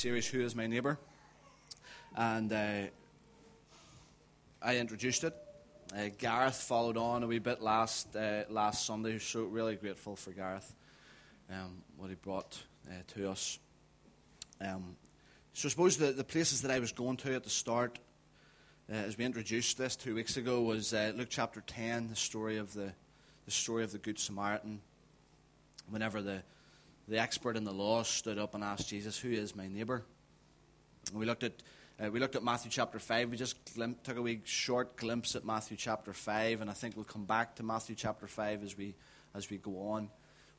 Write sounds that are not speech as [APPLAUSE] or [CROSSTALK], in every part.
series, Who is My Neighbour? And uh, I introduced it. Uh, Gareth followed on a wee bit last, uh, last Sunday, so really grateful for Gareth, um, what he brought uh, to us. Um, so I suppose the, the places that I was going to at the start, uh, as we introduced this two weeks ago, was uh, Luke chapter 10, the story of the, the story of the Good Samaritan. Whenever the the expert in the law stood up and asked Jesus, "Who is my neighbor?" we looked at uh, we looked at Matthew chapter five. We just glim- took a wee short glimpse at Matthew chapter five, and I think we'll come back to Matthew chapter five as we as we go on.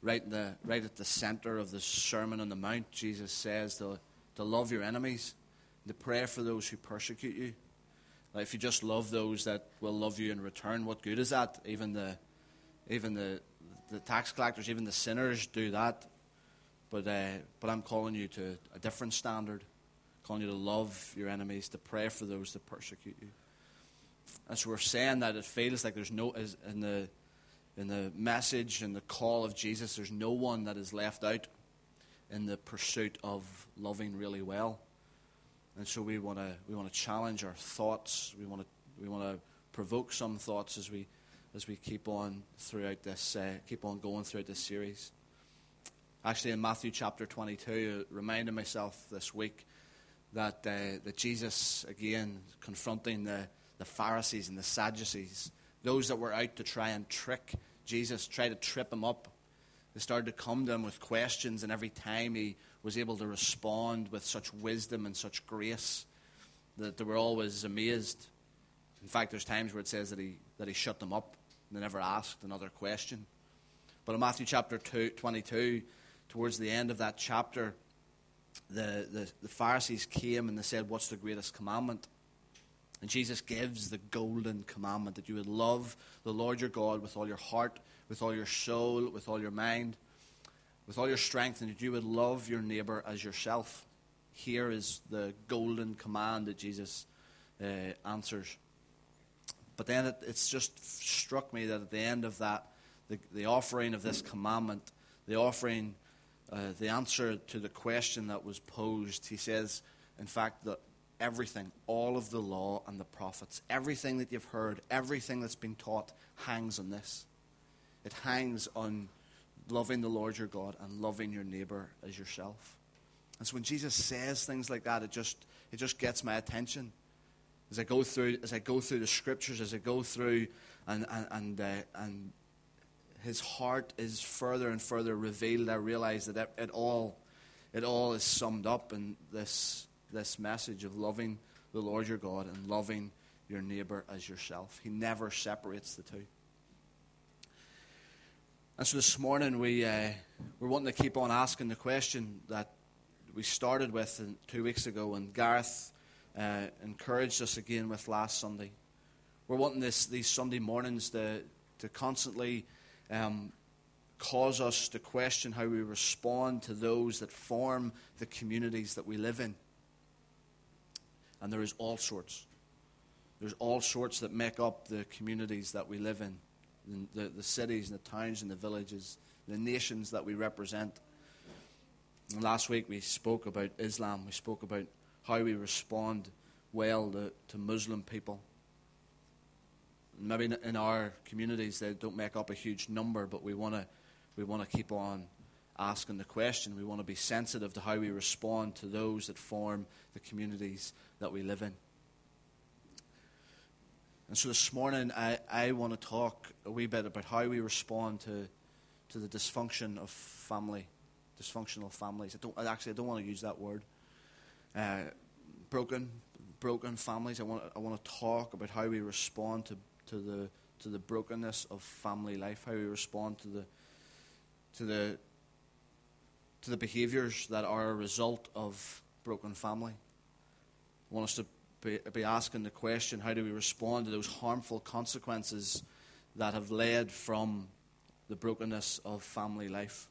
Right the right at the center of the Sermon on the Mount, Jesus says to to love your enemies, to pray for those who persecute you. Like if you just love those that will love you in return, what good is that? Even the even the the tax collectors, even the sinners do that. But, uh, but I'm calling you to a different standard, calling you to love your enemies, to pray for those that persecute you. And so we're saying that it feels like there's no, in the, in the message and the call of Jesus, there's no one that is left out in the pursuit of loving really well. And so we want to we want to challenge our thoughts. We want to we want to provoke some thoughts as we as we keep on throughout this uh, keep on going throughout this series. Actually, in Matthew chapter 22, reminding myself this week that, uh, that Jesus, again, confronting the, the Pharisees and the Sadducees, those that were out to try and trick Jesus, try to trip him up. They started to come to him with questions, and every time he was able to respond with such wisdom and such grace that they were always amazed. In fact, there's times where it says that he, that he shut them up and they never asked another question. But in Matthew chapter two, 22, towards the end of that chapter, the, the, the Pharisees came and they said, What's the greatest commandment? And Jesus gives the golden commandment that you would love the Lord your God with all your heart, with all your soul, with all your mind, with all your strength, and that you would love your neighbor as yourself. Here is the golden command that Jesus uh, answers. But then it, it's just struck me that at the end of that, the, the offering of this commandment, the offering uh, the answer to the question that was posed. He says, in fact, that everything, all of the law and the prophets, everything that you've heard, everything that's been taught hangs on this. It hangs on loving the Lord your God and loving your neighbor as yourself. And so when Jesus says things like that, it just, it just gets my attention. As I go through, as I go through the scriptures, as I go through and, and, and, uh, and his heart is further and further revealed, I realize that it all, it all is summed up in this, this message of loving the Lord your God and loving your neighbor as yourself. He never separates the two. And so this morning we, uh, we're wanting to keep on asking the question that we started with two weeks ago, and Gareth uh, encouraged us again with last Sunday. We're wanting this, these Sunday mornings to, to constantly um, cause us to question how we respond to those that form the communities that we live in. And there is all sorts. There's all sorts that make up the communities that we live in, the, the cities and the towns and the villages, the nations that we represent. And last week we spoke about Islam. We spoke about how we respond well to, to Muslim people maybe in our communities they don't make up a huge number, but we want to we want to keep on asking the question. We want to be sensitive to how we respond to those that form the communities that we live in. And so this morning, I, I want to talk a wee bit about how we respond to, to the dysfunction of family, dysfunctional families. I don't actually I don't want to use that word. Uh, broken, broken families. I want I want to talk about how we respond to to the to the brokenness of family life, how we respond to the to the to the behaviours that are a result of broken family. I want us to be, be asking the question: How do we respond to those harmful consequences that have led from the brokenness of family life?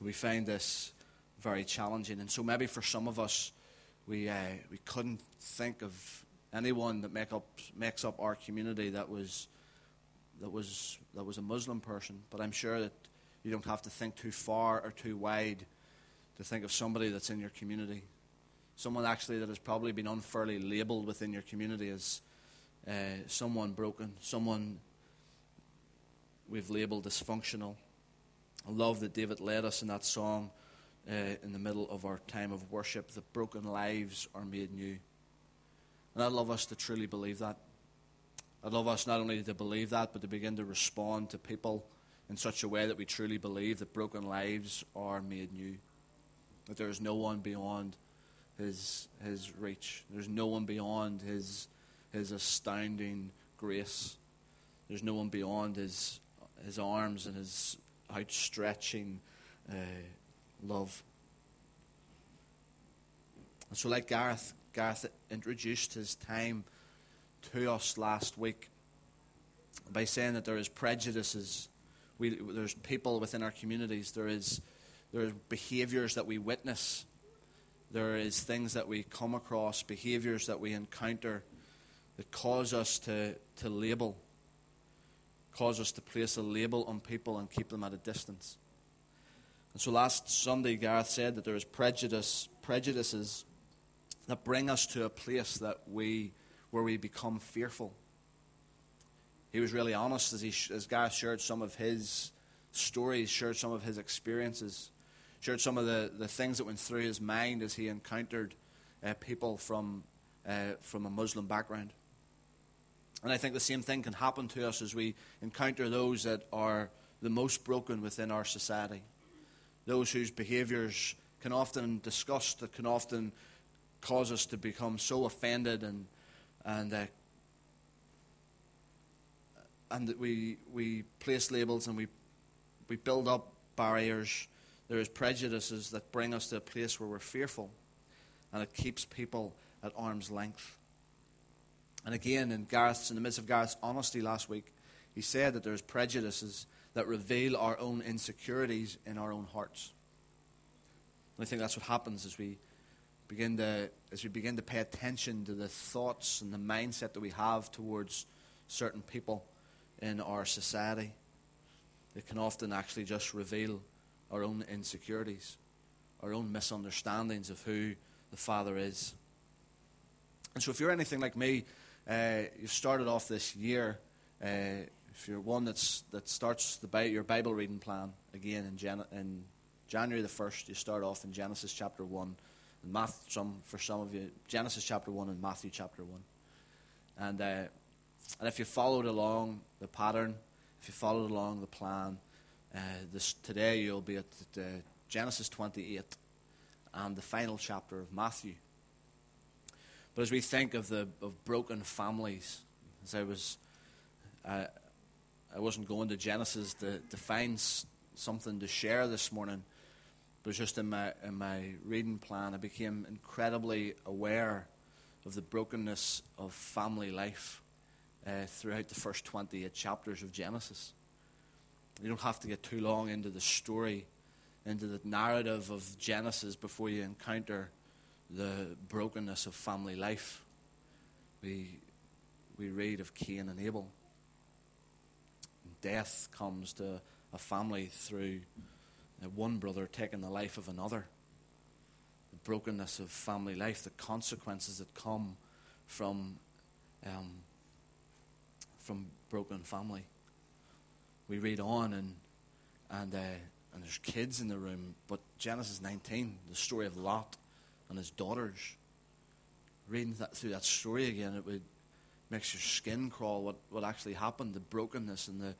We find this very challenging, and so maybe for some of us, we uh, we couldn't think of anyone that make up, makes up our community that was, that, was, that was a Muslim person. But I'm sure that you don't have to think too far or too wide to think of somebody that's in your community. Someone actually that has probably been unfairly labeled within your community as uh, someone broken, someone we've labeled dysfunctional. I love that David led us in that song uh, in the middle of our time of worship that broken lives are made new. And I'd love us to truly believe that. I'd love us not only to believe that, but to begin to respond to people in such a way that we truly believe that broken lives are made new. That there is no one beyond his, his reach, there's no one beyond his, his astounding grace, there's no one beyond his, his arms and his outstretching uh, love. And so, like Gareth, Gareth introduced his time to us last week by saying that there is prejudices. We, there's people within our communities. There is there are behaviors that we witness. There is things that we come across, behaviors that we encounter that cause us to, to label, cause us to place a label on people and keep them at a distance. And so last Sunday, Gareth said that there is prejudice, prejudices that bring us to a place that we, where we become fearful. He was really honest as, he, as Gareth shared some of his stories, shared some of his experiences, shared some of the, the things that went through his mind as he encountered uh, people from, uh, from a Muslim background. And I think the same thing can happen to us as we encounter those that are the most broken within our society those whose behaviours can often disgust, that can often cause us to become so offended and and uh, and that we we place labels and we we build up barriers. There is prejudices that bring us to a place where we're fearful, and it keeps people at arm's length. And again, in Gareth's in the midst of Gareth's honesty last week, he said that there's prejudices that reveal our own insecurities in our own hearts. And I think that's what happens as we begin to as we begin to pay attention to the thoughts and the mindset that we have towards certain people in our society. It can often actually just reveal our own insecurities, our own misunderstandings of who the Father is. And so, if you're anything like me, uh, you've started off this year uh, if you're one that's, that starts the, your Bible reading plan again in, Gen- in January the 1st, you start off in Genesis chapter 1. Math, some, for some of you, Genesis chapter 1 and Matthew chapter 1. And, uh, and if you followed along the pattern, if you followed along the plan, uh, this, today you'll be at uh, Genesis 28 and the final chapter of Matthew. But as we think of the of broken families, as I was uh, I wasn't going to Genesis to, to find something to share this morning, but just in my, in my reading plan, I became incredibly aware of the brokenness of family life uh, throughout the first 28 chapters of Genesis. You don't have to get too long into the story, into the narrative of Genesis before you encounter the brokenness of family life. We, we read of Cain and Abel death comes to a family through one brother taking the life of another. The brokenness of family life, the consequences that come from, um, from broken family. We read on and, and, uh, and there's kids in the room, but Genesis 19, the story of Lot and his daughters, reading that, through that story again, it would makes your skin crawl what, what actually happened, the brokenness and the,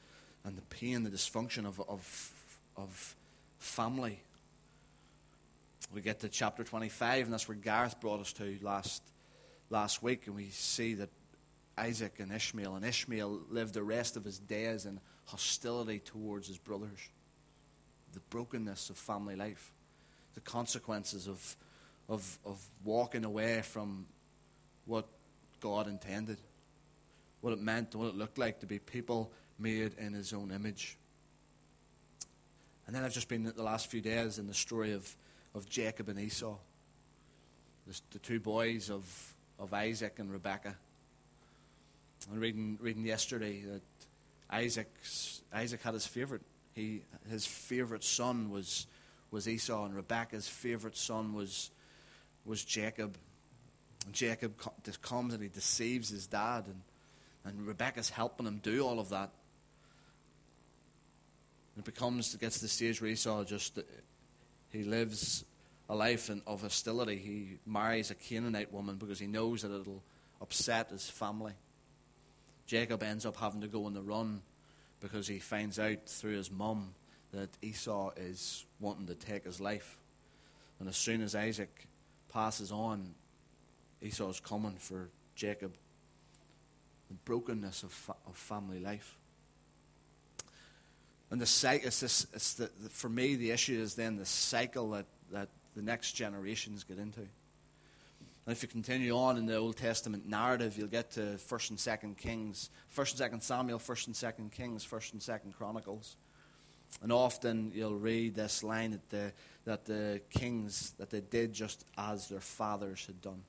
and the pain, the dysfunction of, of, of family. We get to chapter 25, and that's where Gareth brought us to last, last week, and we see that Isaac and Ishmael, and Ishmael lived the rest of his days in hostility towards his brothers. The brokenness of family life, the consequences of, of, of walking away from what God intended, what it meant, what it looked like to be people made in his own image. And then I've just been the last few days in the story of, of Jacob and Esau, the, the two boys of, of Isaac and Rebekah. And reading, reading yesterday that Isaac's, Isaac had his favorite. He, his favorite son was, was Esau, and Rebekah's favorite son was, was Jacob. And Jacob comes and he deceives his dad, and, and Rebekah's helping him do all of that. It becomes, it gets to the stage where Esau just, he lives a life of hostility. He marries a Canaanite woman because he knows that it'll upset his family. Jacob ends up having to go on the run because he finds out through his mum that Esau is wanting to take his life. And as soon as Isaac passes on, Esau's coming for Jacob. The brokenness of, fa- of family life. And the it's this, it's the, for me, the issue is then the cycle that, that the next generations get into. And if you continue on in the Old Testament narrative, you'll get to First and Second Kings, First and Second Samuel, First and Second Kings, First and Second Chronicles. And often you'll read this line that the, that the kings that they did just as their fathers had done.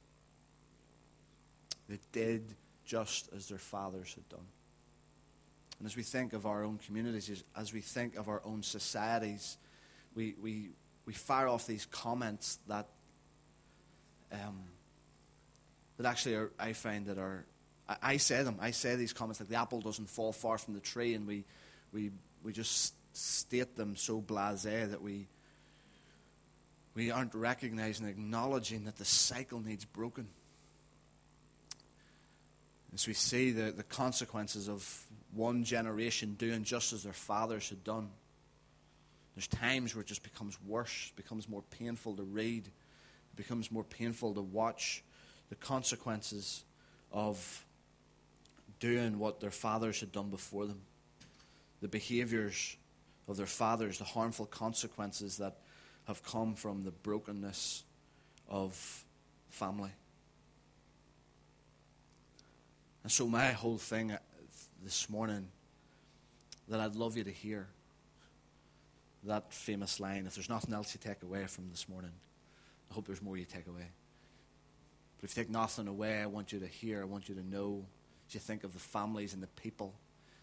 They did just as their fathers had done. And as we think of our own communities, as we think of our own societies, we, we, we fire off these comments that um, that actually are, I find that are I, I, say them. I say these comments like the apple doesn't fall far from the tree, and we we we just state them so blasé that we we aren't recognizing, acknowledging that the cycle needs broken. As we see the, the consequences of one generation doing just as their fathers had done. There's times where it just becomes worse, becomes more painful to read, it becomes more painful to watch the consequences of doing what their fathers had done before them. The behaviors of their fathers, the harmful consequences that have come from the brokenness of family. And so, my whole thing uh, this morning that I'd love you to hear that famous line if there's nothing else you take away from this morning, I hope there's more you take away. But if you take nothing away, I want you to hear, I want you to know, as you think of the families and the people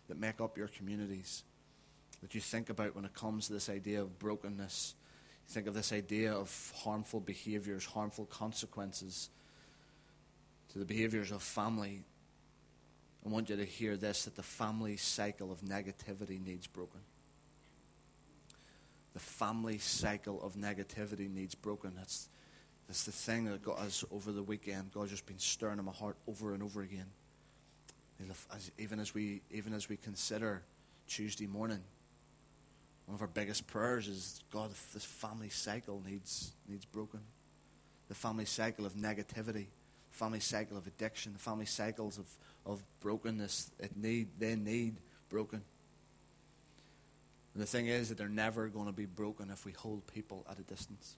that make up your communities, that you think about when it comes to this idea of brokenness. You think of this idea of harmful behaviors, harmful consequences to the behaviors of family. I want you to hear this that the family cycle of negativity needs broken the family cycle of negativity needs broken. That's, that's the thing that got us over the weekend. God's just been stirring in my heart over and over again. As, even, as we, even as we consider Tuesday morning, one of our biggest prayers is God, this family cycle needs, needs broken. The family cycle of negativity, family cycle of addiction, the family cycles of, of brokenness, it need, they need broken. And the thing is that they're never going to be broken if we hold people at a distance.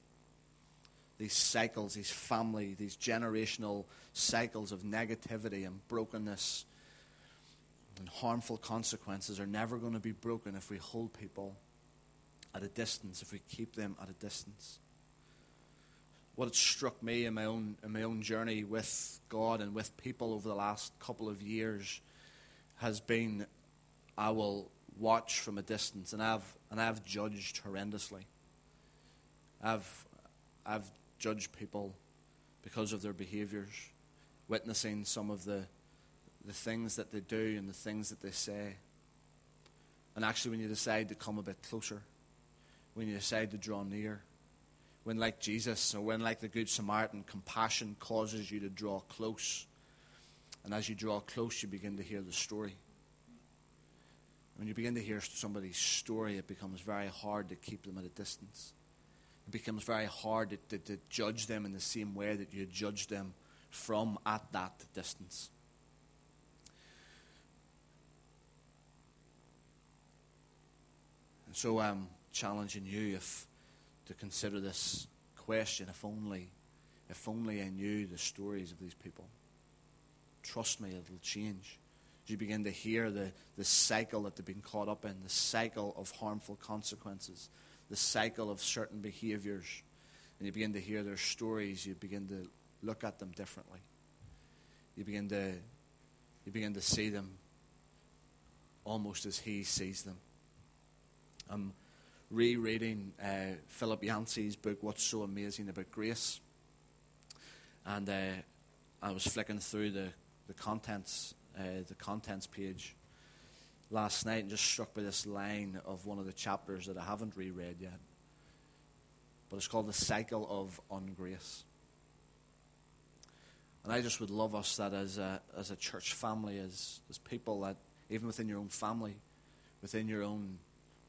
These cycles, these family, these generational cycles of negativity and brokenness and harmful consequences are never going to be broken if we hold people at a distance, if we keep them at a distance. What has struck me in my own in my own journey with God and with people over the last couple of years has been I will watch from a distance, and I've and I've judged horrendously. I've I've judged people because of their behaviors, witnessing some of the the things that they do and the things that they say. And actually, when you decide to come a bit closer, when you decide to draw near, when, like Jesus, or when, like the Good Samaritan, compassion causes you to draw close. And as you draw close, you begin to hear the story. When you begin to hear somebody's story, it becomes very hard to keep them at a distance. It becomes very hard to, to, to judge them in the same way that you judge them from at that distance. And so I'm challenging you if to consider this question if only if only I knew the stories of these people. Trust me, it'll change you begin to hear the, the cycle that they've been caught up in, the cycle of harmful consequences, the cycle of certain behaviors, and you begin to hear their stories, you begin to look at them differently. You begin to, you begin to see them almost as he sees them. I'm rereading uh, Philip Yancey's book, What's So Amazing About Grace. And uh, I was flicking through the, the contents, uh, the contents page last night and just struck by this line of one of the chapters that I haven't reread yet. But it's called The Cycle of Ungrace. And I just would love us that as a, as a church family, as, as people that, even within your own family, within your own,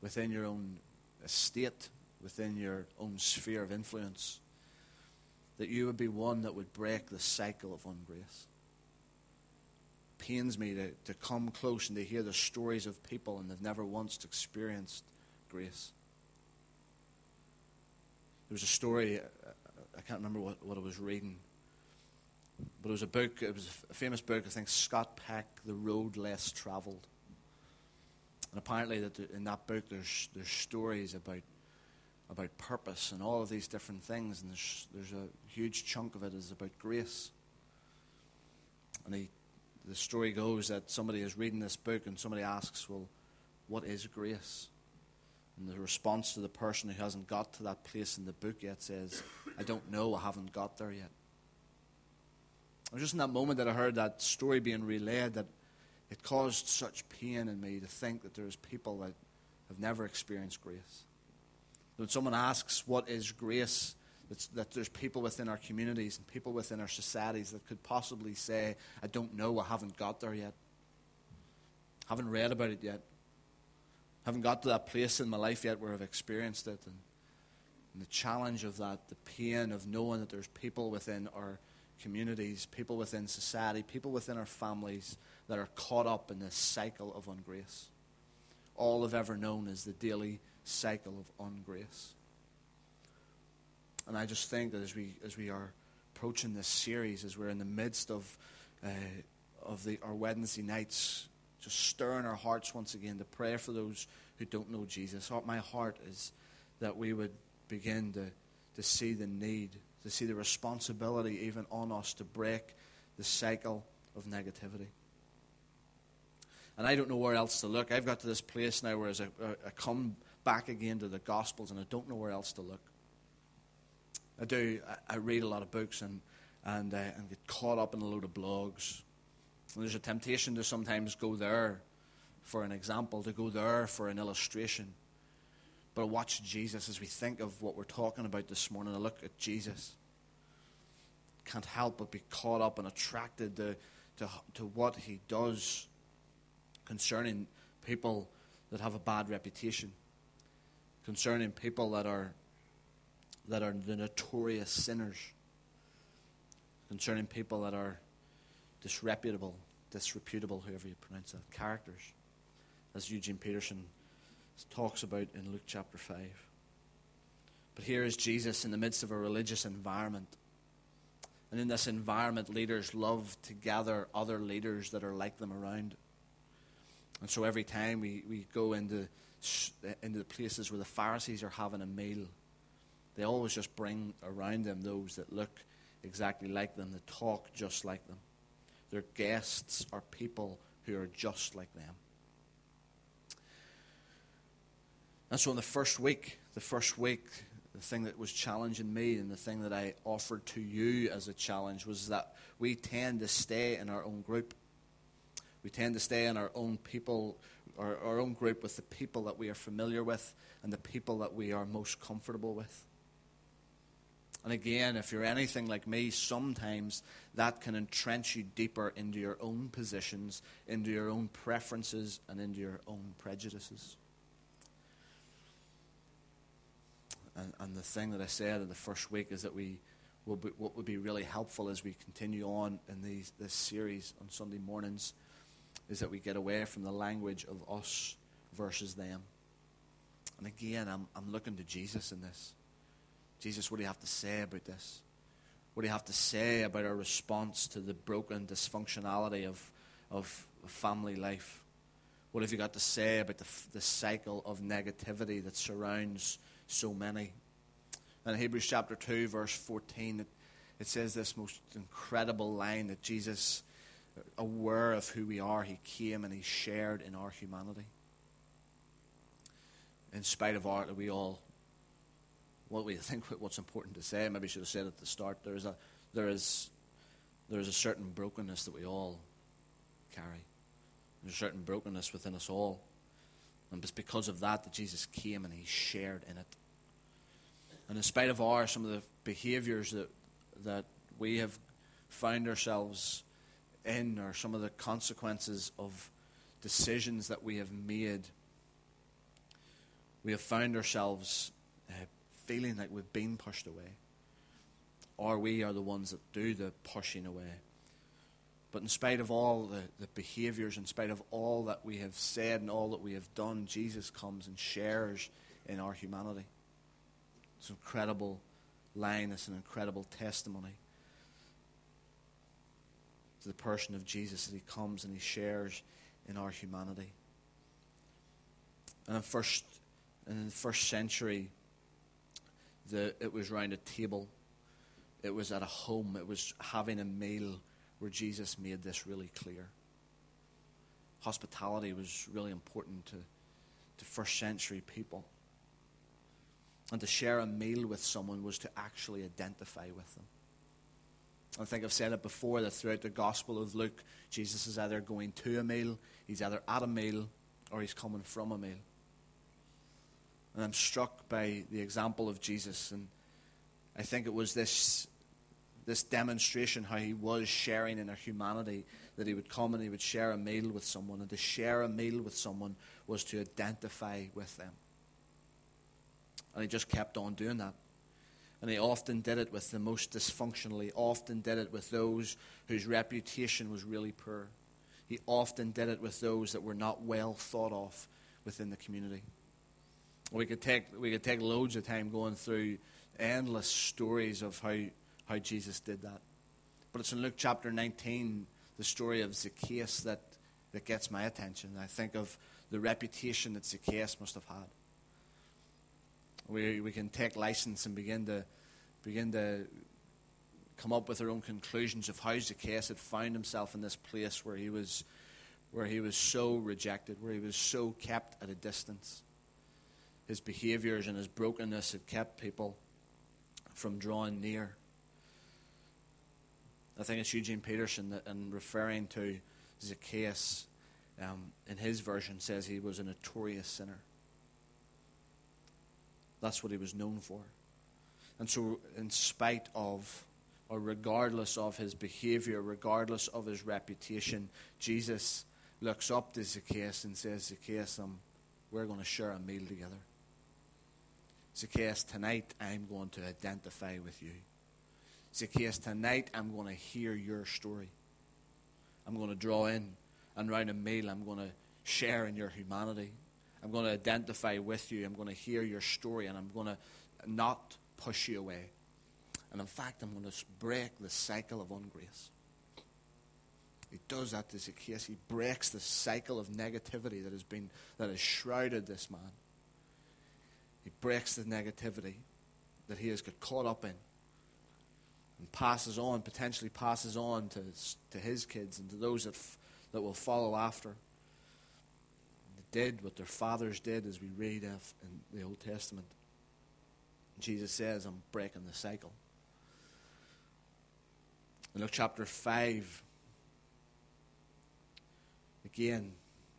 within your own estate, within your own sphere of influence, that you would be one that would break the cycle of ungrace. Pains me to, to come close and to hear the stories of people and they've never once experienced grace. There was a story, uh, uh, I can't remember what, what I was reading, but it was a book, it was a famous book, I think Scott Peck, The Road Less Traveled. And apparently, that in that book, there's, there's stories about, about purpose and all of these different things, and there's, there's a huge chunk of it is about grace. And he, the story goes that somebody is reading this book, and somebody asks, Well, what is grace? And the response to the person who hasn't got to that place in the book yet says, I don't know, I haven't got there yet. It was just in that moment that I heard that story being relayed that it caused such pain in me to think that there's people that have never experienced grace. When someone asks, What is grace? that there's people within our communities and people within our societies that could possibly say, I don't know, I haven't got there yet. Haven't read about it yet. Haven't got to that place in my life yet where I've experienced it. And, and the challenge of that, the pain of knowing that there's people within our communities, people within society, people within our families that are caught up in this cycle of ungrace. All I've ever known is the daily cycle of ungrace. And I just think that as we, as we are approaching this series, as we're in the midst of, uh, of the, our Wednesday nights, just stirring our hearts once again to pray for those who don't know Jesus. My heart is that we would begin to, to see the need to see the responsibility even on us to break the cycle of negativity. And I don't know where else to look. I've got to this place now where I, I come back again to the Gospels and I don't know where else to look. I do. I, I read a lot of books and, and, uh, and get caught up in a load of blogs. And there's a temptation to sometimes go there for an example, to go there for an illustration. But I watch Jesus as we think of what we're talking about this morning. I look at Jesus. Can't help but be caught up and attracted to, to, to what he does concerning people that have a bad reputation, concerning people that are, that are the notorious sinners, concerning people that are disreputable, disreputable, however you pronounce that, characters, as Eugene Peterson talks about in Luke chapter 5. But here is Jesus in the midst of a religious environment. And in this environment, leaders love to gather other leaders that are like them around. And so every time we, we go into, into the places where the Pharisees are having a meal, they always just bring around them those that look exactly like them, that talk just like them. Their guests are people who are just like them. And so in the first week, the first week, the thing that was challenging me and the thing that I offered to you as a challenge was that we tend to stay in our own group. We tend to stay in our own people, our, our own group with the people that we are familiar with and the people that we are most comfortable with. And again, if you're anything like me, sometimes that can entrench you deeper into your own positions, into your own preferences, and into your own prejudices. And, and the thing that I said in the first week is that we will be, what would be really helpful as we continue on in these, this series on Sunday mornings is that we get away from the language of us versus them. And again, I'm, I'm looking to Jesus in this. Jesus, what do you have to say about this? What do you have to say about our response to the broken dysfunctionality of, of family life? What have you got to say about the, the cycle of negativity that surrounds so many. In Hebrews chapter 2, verse 14, it, it says this most incredible line that Jesus, aware of who we are, he came and he shared in our humanity. in spite of our, we all, what we think [LAUGHS] what's important to say, maybe should have said at the start, there is a, there is, there is a certain brokenness that we all carry. There's a certain brokenness within us all. And it's because of that that Jesus came and he shared in it. And in spite of our, some of the behaviors that, that we have found ourselves in, or some of the consequences of decisions that we have made, we have found ourselves uh, feeling like we've been pushed away. Or we are the ones that do the pushing away. But in spite of all the, the behaviors, in spite of all that we have said and all that we have done, Jesus comes and shares in our humanity. It's an incredible line, it's an incredible testimony to the person of Jesus that he comes and he shares in our humanity. And in first and in the first century, the, it was round a table. It was at a home. It was having a meal where Jesus made this really clear. Hospitality was really important to, to first century people. And to share a meal with someone was to actually identify with them. I think I've said it before that throughout the Gospel of Luke, Jesus is either going to a meal, he's either at a meal, or he's coming from a meal. And I'm struck by the example of Jesus. And I think it was this, this demonstration how he was sharing in our humanity that he would come and he would share a meal with someone. And to share a meal with someone was to identify with them. And he just kept on doing that. And he often did it with the most dysfunctional. He often did it with those whose reputation was really poor. He often did it with those that were not well thought of within the community. We could take, we could take loads of time going through endless stories of how, how Jesus did that. But it's in Luke chapter 19, the story of Zacchaeus, that, that gets my attention. I think of the reputation that Zacchaeus must have had. We, we can take license and begin to, begin to come up with our own conclusions of how Zacchaeus had found himself in this place where he was, where he was so rejected, where he was so kept at a distance. His behaviors and his brokenness had kept people from drawing near. I think it's Eugene Peterson that, in referring to Zacchaeus, um, in his version, says he was a notorious sinner. That's what he was known for. And so, in spite of, or regardless of his behavior, regardless of his reputation, Jesus looks up to Zacchaeus and says, Zacchaeus, I'm, we're going to share a meal together. Zacchaeus, tonight I'm going to identify with you. Zacchaeus, tonight I'm going to hear your story. I'm going to draw in and round a meal. I'm going to share in your humanity. I'm going to identify with you. I'm going to hear your story, and I'm going to not push you away. And in fact, I'm going to break the cycle of ungrace. He does that to Zacchaeus. He breaks the cycle of negativity that has been that has shrouded this man. He breaks the negativity that he has got caught up in and passes on, potentially passes on to, to his kids and to those that, f- that will follow after did what their fathers did, as we read of in the Old Testament. Jesus says, I'm breaking the cycle. In Luke chapter 5, again,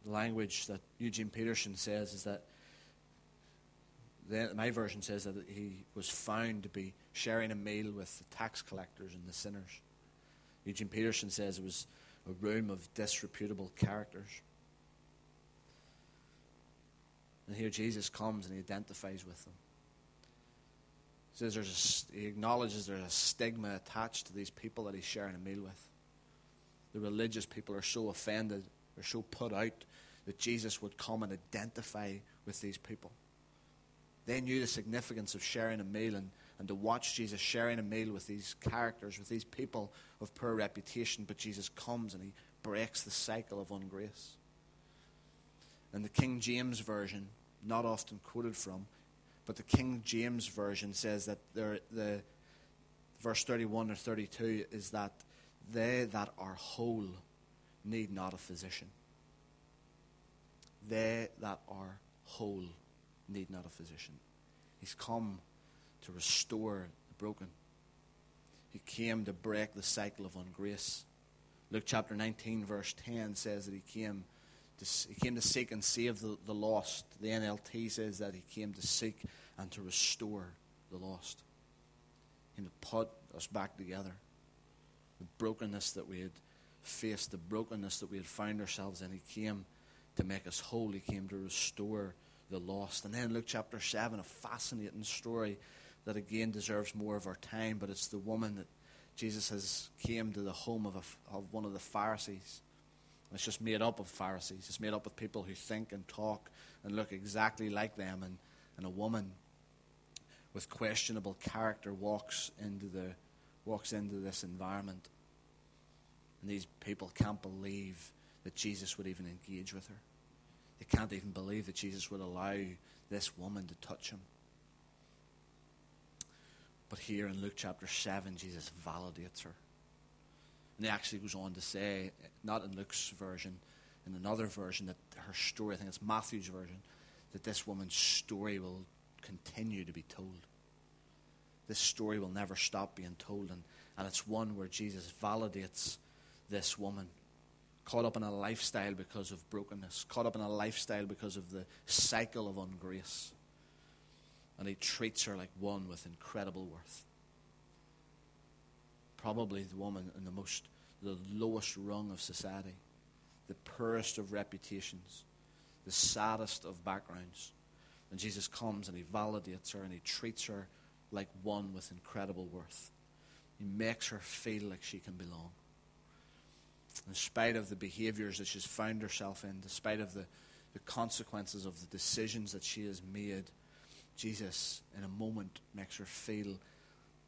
the language that Eugene Peterson says is that my version says that he was found to be sharing a meal with the tax collectors and the sinners. Eugene Peterson says it was a room of disreputable characters. And here Jesus comes and he identifies with them. He says there's a, he acknowledges there's a stigma attached to these people that he's sharing a meal with. The religious people are so offended, they're so put out that Jesus would come and identify with these people. They knew the significance of sharing a meal and, and to watch Jesus sharing a meal with these characters, with these people of poor reputation, but Jesus comes and he breaks the cycle of ungrace. In the King James Version, not often quoted from, but the King James Version says that there, the verse 31 or 32 is that they that are whole need not a physician. They that are whole need not a physician. He's come to restore the broken. He came to break the cycle of ungrace. Luke chapter 19, verse 10 says that he came to, he came to seek and save the, the lost. The NLT says that he came to seek and to restore the lost. He came to put us back together. The brokenness that we had faced, the brokenness that we had found ourselves in, he came to make us whole. He came to restore the lost. And then Luke chapter 7, a fascinating story that again deserves more of our time, but it's the woman that Jesus has came to the home of, a, of one of the Pharisees. It's just made up of Pharisees. It's made up of people who think and talk and look exactly like them. And, and a woman with questionable character walks into the walks into this environment. And these people can't believe that Jesus would even engage with her. They can't even believe that Jesus would allow this woman to touch him. But here in Luke chapter 7, Jesus validates her. And he actually goes on to say, not in Luke's version, in another version, that her story, I think it's Matthew's version, that this woman's story will continue to be told. This story will never stop being told. And, and it's one where Jesus validates this woman caught up in a lifestyle because of brokenness, caught up in a lifestyle because of the cycle of ungrace. And he treats her like one with incredible worth. Probably the woman in the most, the lowest rung of society, the poorest of reputations, the saddest of backgrounds. And Jesus comes and he validates her and he treats her like one with incredible worth. He makes her feel like she can belong in spite of the behaviors that she's found herself in, despite of the, the consequences of the decisions that she has made, Jesus, in a moment, makes her feel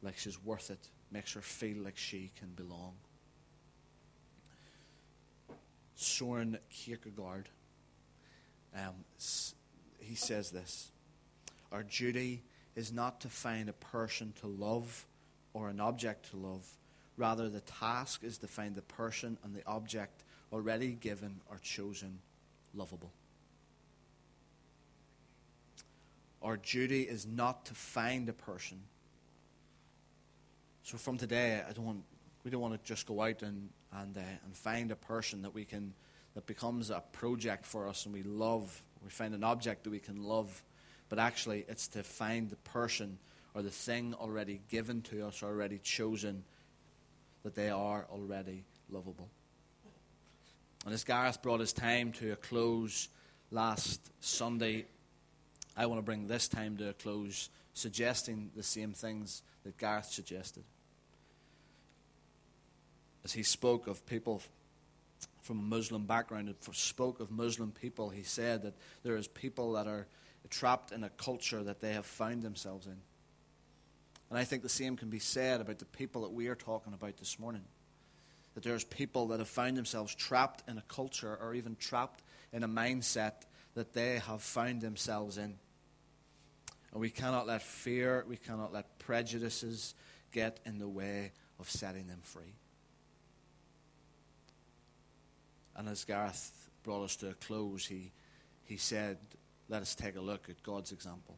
like she's worth it, makes her feel like she can belong. Soren Kierkegaard, um, he says this Our duty is not to find a person to love or an object to love Rather, the task is to find the person and the object already given or chosen lovable. Our duty is not to find a person. So from today, I don't want, we don't want to just go out and, and, uh, and find a person that we can that becomes a project for us and we love. We find an object that we can love. But actually, it's to find the person or the thing already given to us, already chosen that they are already lovable. And as Gareth brought his time to a close last Sunday, I want to bring this time to a close, suggesting the same things that Gareth suggested. As he spoke of people from a Muslim background and spoke of Muslim people, he said that there is people that are trapped in a culture that they have found themselves in. And I think the same can be said about the people that we are talking about this morning. That there's people that have found themselves trapped in a culture or even trapped in a mindset that they have found themselves in. And we cannot let fear, we cannot let prejudices get in the way of setting them free. And as Gareth brought us to a close, he, he said, Let us take a look at God's example.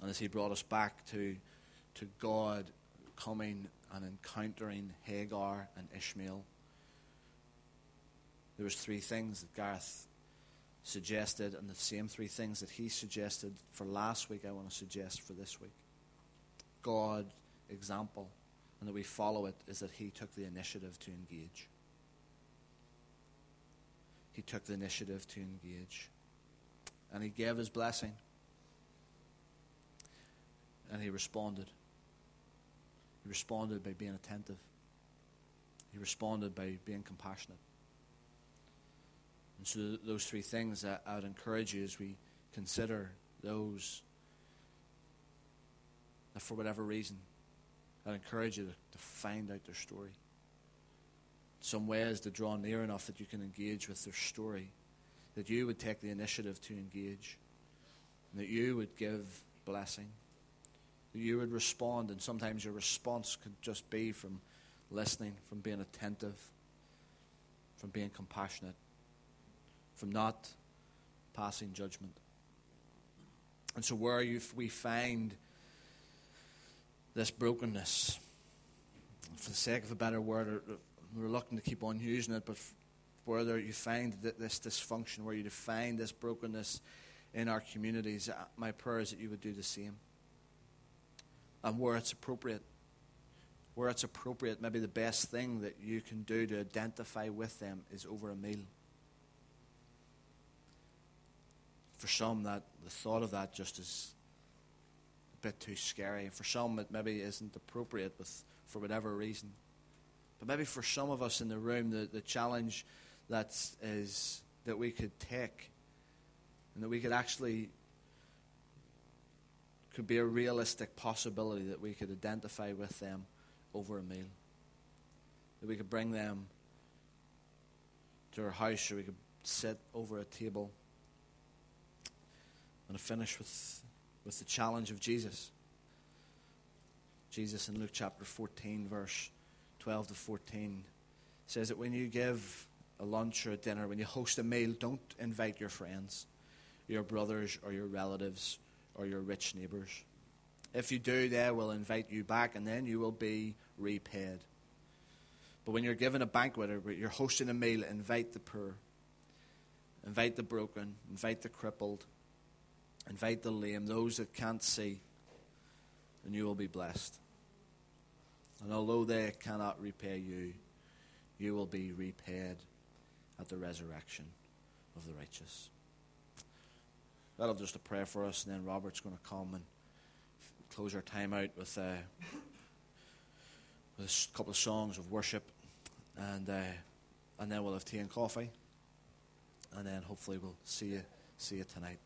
And as he brought us back to, to God coming and encountering Hagar and Ishmael, there was three things that Gareth suggested, and the same three things that he suggested for last week, I want to suggest for this week. God example, and that we follow it, is that he took the initiative to engage. He took the initiative to engage. And he gave his blessing. And he responded. He responded by being attentive. He responded by being compassionate. And so, those three things that I would encourage you as we consider those, that for whatever reason, I'd encourage you to, to find out their story. Some ways to draw near enough that you can engage with their story, that you would take the initiative to engage, that you would give blessing that you would respond, and sometimes your response could just be from listening, from being attentive, from being compassionate, from not passing judgment. And so, where you, we find this brokenness, for the sake of a better word, we're looking to keep on using it, but where you find this dysfunction, where you find this brokenness in our communities, uh, my prayer is that you would do the same. And where it's appropriate, where it's appropriate, maybe the best thing that you can do to identify with them is over a meal. For some, that the thought of that just is a bit too scary. For some, it maybe isn't appropriate with, for whatever reason. But maybe for some of us in the room, the, the challenge that is that we could take and that we could actually could be a realistic possibility that we could identify with them over a meal. That we could bring them to our house or we could sit over a table. I'm going to finish with, with the challenge of Jesus. Jesus in Luke chapter 14, verse 12 to 14, says that when you give a lunch or a dinner, when you host a meal, don't invite your friends, your brothers, or your relatives, or your rich neighbors. If you do, they will invite you back, and then you will be repaid. But when you're given a banquet or you're hosting a meal, invite the poor, invite the broken, invite the crippled, invite the lame, those that can't see, and you will be blessed. And although they cannot repay you, you will be repaid at the resurrection of the righteous. That'll just a prayer for us, and then Robert's going to come and close our time out with, uh, with a couple of songs of worship, and uh, and then we'll have tea and coffee, and then hopefully we'll see you see you tonight.